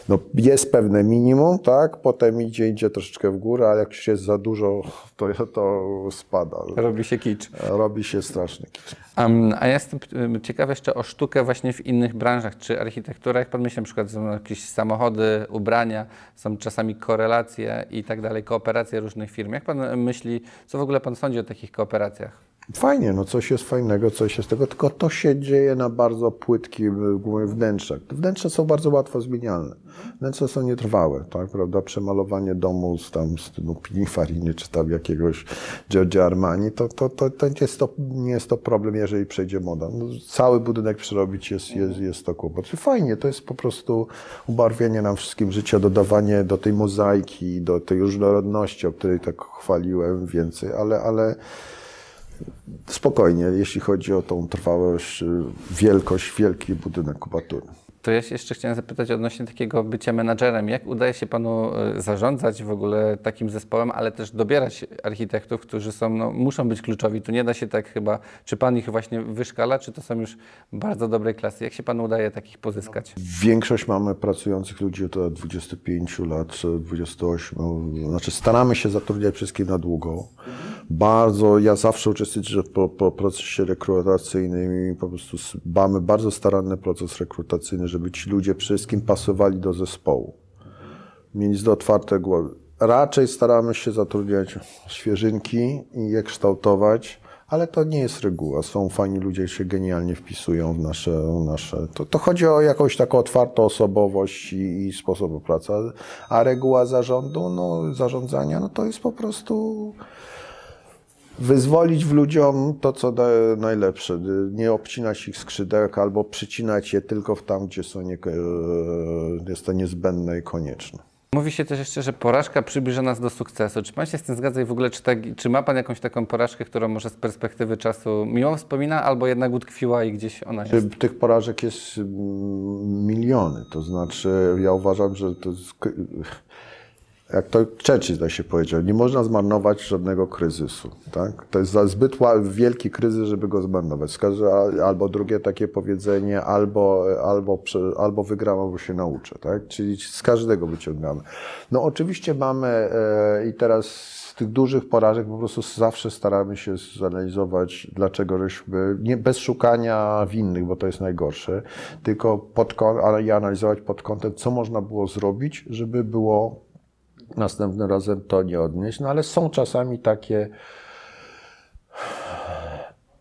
[SPEAKER 4] no jest pewne minimum, tak, potem idzie, idzie troszeczkę w górę, ale jak już jest za dużo, to, to spada.
[SPEAKER 3] Robi się kicz.
[SPEAKER 4] Robi się straszny kicz.
[SPEAKER 3] Um, a ja jestem ciekaw jeszcze o sztukę właśnie w innych branżach, czy architektura, jak Pan myśli, na przykład są jakieś samochody, ubrania, są czasami korelacje i tak dalej, kooperacje różnych firm. Jak Pan myśli, co w ogóle Pan sądzi o takich kooperacjach?
[SPEAKER 4] Fajnie, no coś jest fajnego, coś jest tego, tylko to się dzieje na bardzo płytkim wnętrzach. Te wnętrza są bardzo łatwo zmienialne. Wnętrza są nietrwałe, tak, prawda? Przemalowanie domu z tam z no, Pininfariny czy tam jakiegoś Giorgio Armani, to, to, to, to, jest to nie jest to problem, jeżeli przejdzie moda. No, cały budynek przerobić jest, jest, jest to kłopot. Fajnie, to jest po prostu ubarwienie nam wszystkim życia, dodawanie do tej mozaiki, do tej różnorodności, o której tak chwaliłem więcej, ale, ale spokojnie, jeśli chodzi o tą trwałość, y, wielkość, wielki budynek kubatury.
[SPEAKER 3] To ja się jeszcze chciałem zapytać odnośnie takiego bycia menadżerem. Jak udaje się Panu y, zarządzać w ogóle takim zespołem, ale też dobierać architektów, którzy są, no, muszą być kluczowi. Tu nie da się tak chyba, czy Pan ich właśnie wyszkala, czy to są już bardzo dobrej klasy? Jak się Panu udaje takich pozyskać?
[SPEAKER 4] Większość mamy pracujących ludzi od 25 lat, 28. Znaczy staramy się zatrudniać wszystkich na długo. Bardzo, ja zawsze uczestniczę po, po procesie rekrutacyjnym i po prostu mamy bardzo staranny proces rekrutacyjny, żeby ci ludzie przede wszystkim pasowali do zespołu. Mieli do otwarte głowy. Raczej staramy się zatrudniać świeżynki i je kształtować, ale to nie jest reguła. Są fajni ludzie, się genialnie wpisują w nasze. nasze. To, to chodzi o jakąś taką otwartą osobowość i, i sposób pracy. A reguła zarządu, no, zarządzania, no to jest po prostu wyzwolić w ludziom to, co najlepsze. Nie obcinać ich skrzydełek albo przycinać je tylko w tam, gdzie są nie, e, jest to niezbędne i konieczne.
[SPEAKER 3] Mówi się też jeszcze, że porażka przybliża nas do sukcesu. Czy Pan się z tym zgadza i w ogóle, czy, tak, czy ma Pan jakąś taką porażkę, którą może z perspektywy czasu miło wspomina, albo jednak utkwiła i gdzieś ona jest?
[SPEAKER 4] Tych porażek jest mm, miliony. To znaczy, ja uważam, że to jest, jak to Churchill się powiedział, nie można zmarnować żadnego kryzysu. Tak? To jest za zbyt wielki kryzys, żeby go zmarnować. Albo drugie takie powiedzenie, albo, albo, albo wygram, albo się nauczę. Tak? Czyli z każdego wyciągamy. No oczywiście mamy e, i teraz z tych dużych porażek po prostu zawsze staramy się zanalizować, dlaczego żeśmy, nie, bez szukania winnych, bo to jest najgorsze, tylko pod, ale i analizować pod kątem, co można było zrobić, żeby było następnym razem to nie odnieść. No ale są czasami takie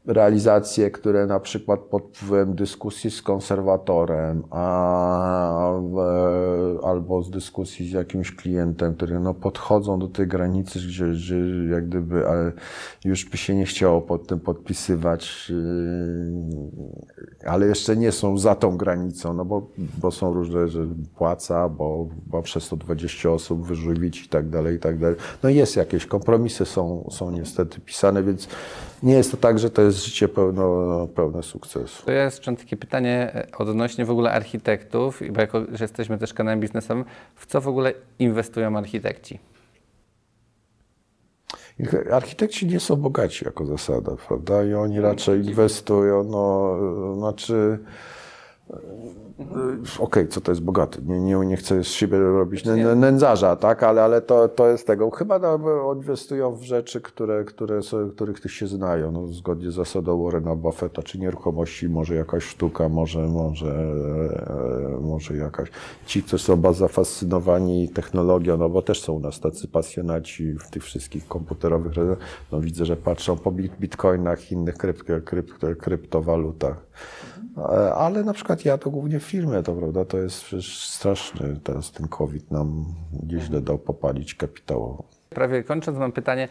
[SPEAKER 4] realizacje, które na przykład pod wpływem dyskusji z konserwatorem, a, albo z dyskusji z jakimś klientem, który no, podchodzą do tej granicy, gdzie, gdzie jak gdyby ale już by się nie chciało pod tym podpisywać, yy, ale jeszcze nie są za tą granicą, no bo, bo są różne, że płaca, bo, bo przez to 20 osób wyżywić i tak dalej, i tak dalej. No jest jakieś kompromisy są, są niestety pisane, więc nie jest to tak, że to jest jest życie pełno, pełne sukcesu.
[SPEAKER 3] To ja jeszcze takie pytanie e, odnośnie w ogóle architektów, bo jako, że jesteśmy też kanałem biznesowym, w co w ogóle inwestują architekci?
[SPEAKER 4] Architekci nie są bogaci jako zasada, prawda? I oni raczej inwestują, no, znaczy Okej, okay, co to jest bogaty? Nie, nie, nie chcę z siebie robić nędzarza, tak? Ale, ale to, to jest tego. Chyba no, inwestują w rzeczy, które, które których ty się znają. No, zgodnie z zasadą Warrena Buffetta, czy nieruchomości, może jakaś sztuka, może, może, e, może jakaś. Ci, którzy są bardzo zafascynowani technologią, no bo też są u nas tacy pasjonaci w tych wszystkich komputerowych. No, widzę, że patrzą po bitcoinach, innych krypt, krypt, kryptowalutach. E, ale na przykład ja to głównie w filmie, to prawda, to jest straszny, teraz ten COVID nam nieźle dał popalić kapitałowo.
[SPEAKER 3] Prawie kończąc mam pytanie,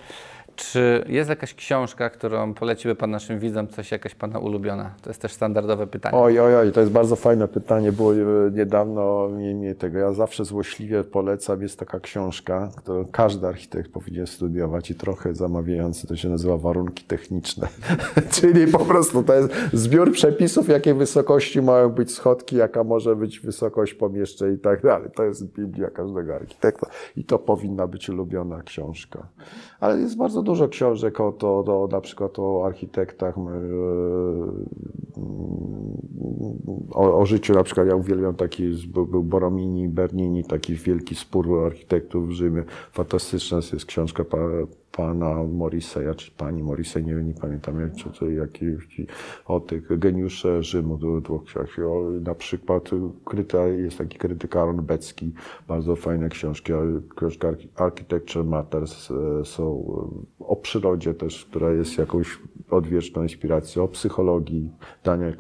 [SPEAKER 3] czy jest jakaś książka, którą poleciłby Pan naszym widzom, coś jakaś Pana ulubiona? To jest też standardowe pytanie.
[SPEAKER 4] Oj, oj, oj, to jest bardzo fajne pytanie, było e, niedawno mnie, mnie tego. Ja zawsze złośliwie polecam, jest taka książka, którą każdy architekt powinien studiować i trochę zamawiający, to się nazywa warunki techniczne. Czyli po prostu to jest zbiór przepisów, jakiej wysokości mają być schodki, jaka może być wysokość pomieszczeń i tak dalej. To jest Biblia każdego architekta i to powinna być ulubiona książka. Ale jest bardzo dużo książek o, to, o, na przykład o architektach, e, o, o, życiu, na przykład ja uwielbiam taki, był, był Boromini, Bernini, taki wielki spór architektów w Rzymie. Fantastyczna jest książka pana Morriseya, czy pani Morrisey, nie, nie pamiętam jak, czy, czy jakieś, o tych geniusze Rzymu, dwóch książek. Na przykład kryta, jest taki krytyk Aaron Becki, bardzo fajne książki, książka Architecture Matters e, są e, o przyrodzie też, która jest jakąś odwieczną inspiracją, o psychologii, Daniel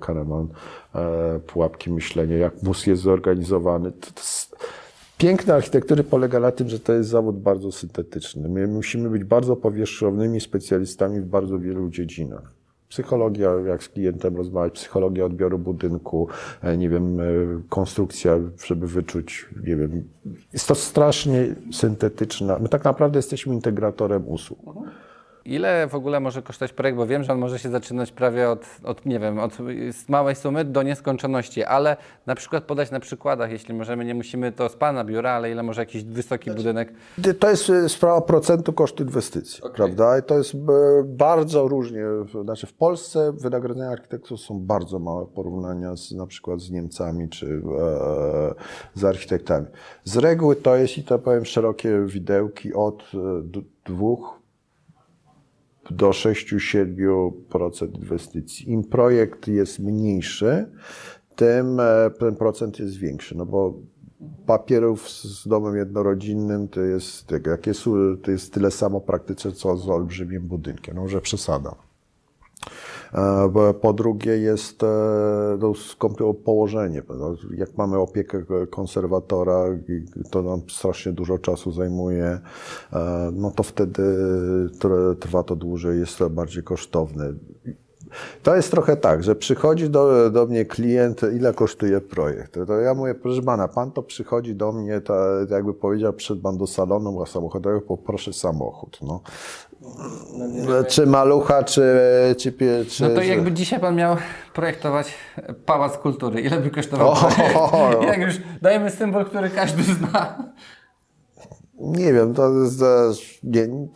[SPEAKER 4] Kahneman, e, Pułapki myślenia, jak mózg jest zorganizowany. To, to Piękna architektury polega na tym, że to jest zawód bardzo syntetyczny. My musimy być bardzo powierzchownymi specjalistami w bardzo wielu dziedzinach. Psychologia, jak z klientem rozmawiać, psychologia odbioru budynku, e, nie wiem, e, konstrukcja, żeby wyczuć, nie wiem. Jest to strasznie syntetyczna. My tak naprawdę jesteśmy integratorem usług.
[SPEAKER 3] Ile w ogóle może kosztować projekt? Bo wiem, że on może się zaczynać prawie od, od, nie wiem, od małej sumy do nieskończoności, ale na przykład podać na przykładach, jeśli możemy, nie musimy to z Pana biura, ale ile może jakiś wysoki znaczy, budynek?
[SPEAKER 4] To jest e, sprawa procentu kosztu inwestycji, okay. prawda? I to jest e, bardzo różnie. Znaczy w Polsce wynagrodzenia architektów są bardzo małe w porównaniu z, na przykład z Niemcami czy e, z architektami. Z reguły to jest, i to powiem, szerokie widełki od dwóch do 6-7% inwestycji. Im projekt jest mniejszy, tym e, ten procent jest większy, no bo papierów z domem jednorodzinnym to jest, jak jest, to jest tyle samo praktycznie, co z olbrzymim budynkiem. No, że przesada. E, po drugie jest e, no, położenie. Jak mamy opiekę konserwatora, to nam strasznie dużo czasu zajmuje, e, no to wtedy trwa to dłużej, jest to bardziej kosztowne. To jest trochę tak, że przychodzi do, do mnie klient, ile kosztuje projekt. To ja mówię, proszę pana, pan to przychodzi do mnie, to, jakby powiedział, przyszedł pan do salonu samochodowego, poproszę samochód. No. Czy malucha, czy, czy, czy...
[SPEAKER 3] No to jakby dzisiaj pan miał projektować Pałac Kultury, ile by kosztował o, Jak już dajemy symbol, który każdy zna.
[SPEAKER 4] Nie wiem, to jest, nie, nie,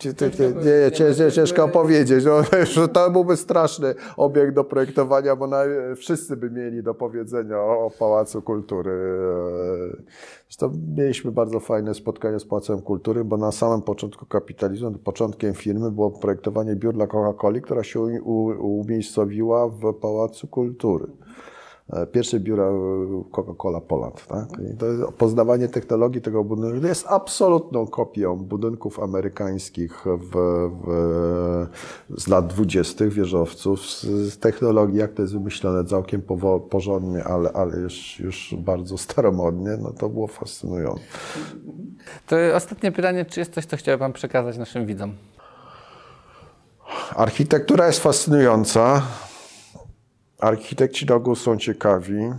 [SPEAKER 4] nie, ciężko, ciężko powiedzieć. No, to byłby straszny obiekt do projektowania, bo na, wszyscy by mieli do powiedzenia o, o Pałacu Kultury. Zresztą mieliśmy bardzo fajne spotkanie z Pałacem Kultury, bo na samym początku kapitalizmu, początkiem firmy było projektowanie biur dla Coca-Coli, która się umiejscowiła w Pałacu Kultury. E, pierwsze biura e, Coca-Cola Poland. Tak? I to poznawanie technologii tego budynku jest absolutną kopią budynków amerykańskich w, w, z lat dwudziestych wieżowców, z, z, technologii, jak to jest wymyślone całkiem powo, porządnie, ale, ale już, już bardzo staromodnie, no to było fascynujące.
[SPEAKER 3] To ostatnie pytanie, czy jest coś, co chciałby Pan przekazać naszym widzom?
[SPEAKER 4] Architektura jest fascynująca. Architekci ogół są ciekawi,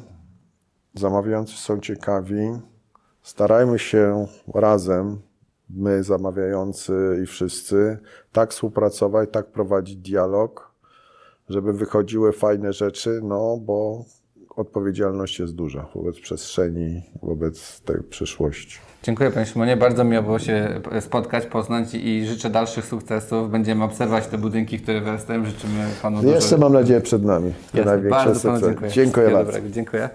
[SPEAKER 4] zamawiający są ciekawi. Starajmy się razem, my zamawiający i wszyscy, tak współpracować, tak prowadzić dialog, żeby wychodziły fajne rzeczy, no bo odpowiedzialność jest duża wobec przestrzeni, wobec tej przyszłości.
[SPEAKER 3] Dziękuję Panie Szymonie, bardzo miło było się spotkać, poznać i życzę dalszych sukcesów. Będziemy obserwować te budynki, które wyrastają. Życzymy Panu
[SPEAKER 4] Jeszcze
[SPEAKER 3] dużo...
[SPEAKER 4] mam nadzieję przed nami. największe
[SPEAKER 3] bardzo Panu
[SPEAKER 4] sukcesy.
[SPEAKER 3] dziękuję.
[SPEAKER 4] Dziękuję
[SPEAKER 3] Wszystkiego
[SPEAKER 4] bardzo.
[SPEAKER 3] dobrego. Dziękuję.